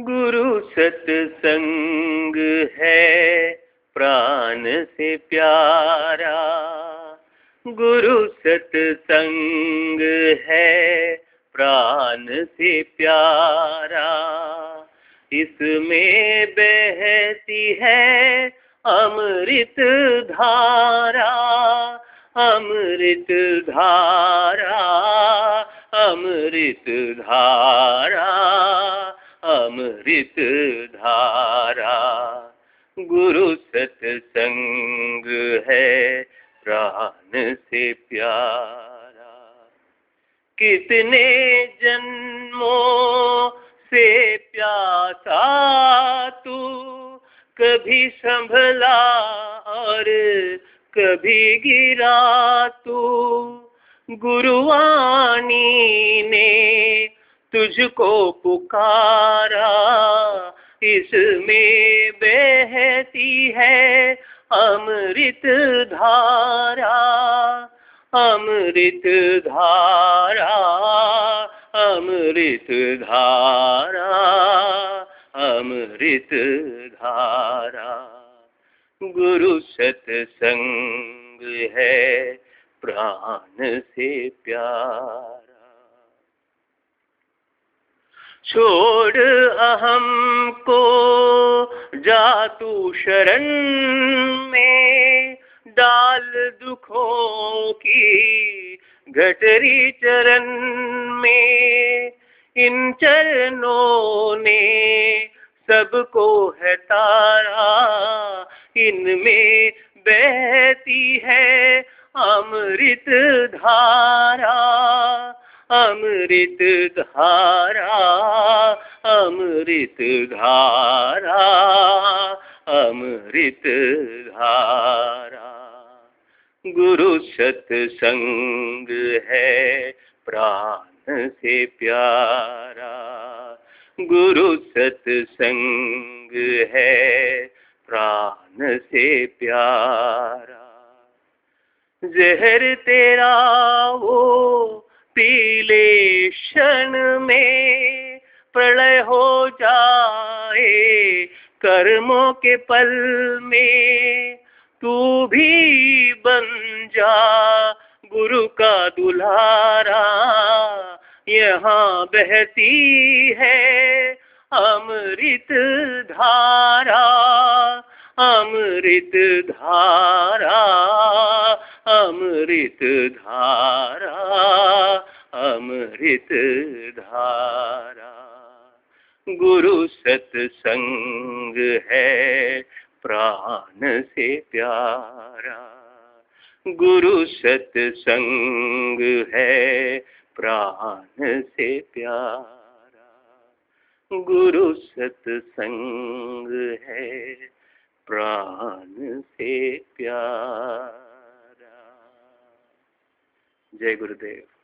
गुरु सत्संग है, प्राण से प्यारा। गुरु सत्संग है, प्राण से प्यारा। इसमें बहती है अमृत धारा अमृत धारा अमृत धारा। अमृत धारा। गुरु सत्संग है प्राण से प्यारा। कितने जन्मों से प्यासा तू, कभी संभला और कभी गिरा तू। गुरुवाणी ने तुझको पुकारा। इसमें बहती है अमृत धारा अमृत धारा अमृत धारा अमृत धारा। गुरु सत्संग है प्राण से प्यारा। छोड़ अहम को, जा तू शरण में, डाल दुखों की घटरी चरण में। इन चरणों ने सबको है तारा, इनमें बहती है अमृत धारा। अमृत धारा अमृत धारा अमृत धारा। गुरु सत्संग है प्राण से प्यारा। गुरु सत्संग है प्राण से प्यारा। जहर तेरा वो जाए कर्मों के पल में, तू भी बन जा गुरु का दुल्हारा यहाँ बहती है अमृत धारा अमृत धारा अमृत धारा अमृत धारा। गुरु सत्संग है, प्राण से प्यारा। गुरु सत्संग है, प्राण से प्यारा। गुरु सत्संग है, प्राण से प्यारा। जय गुरुदेव।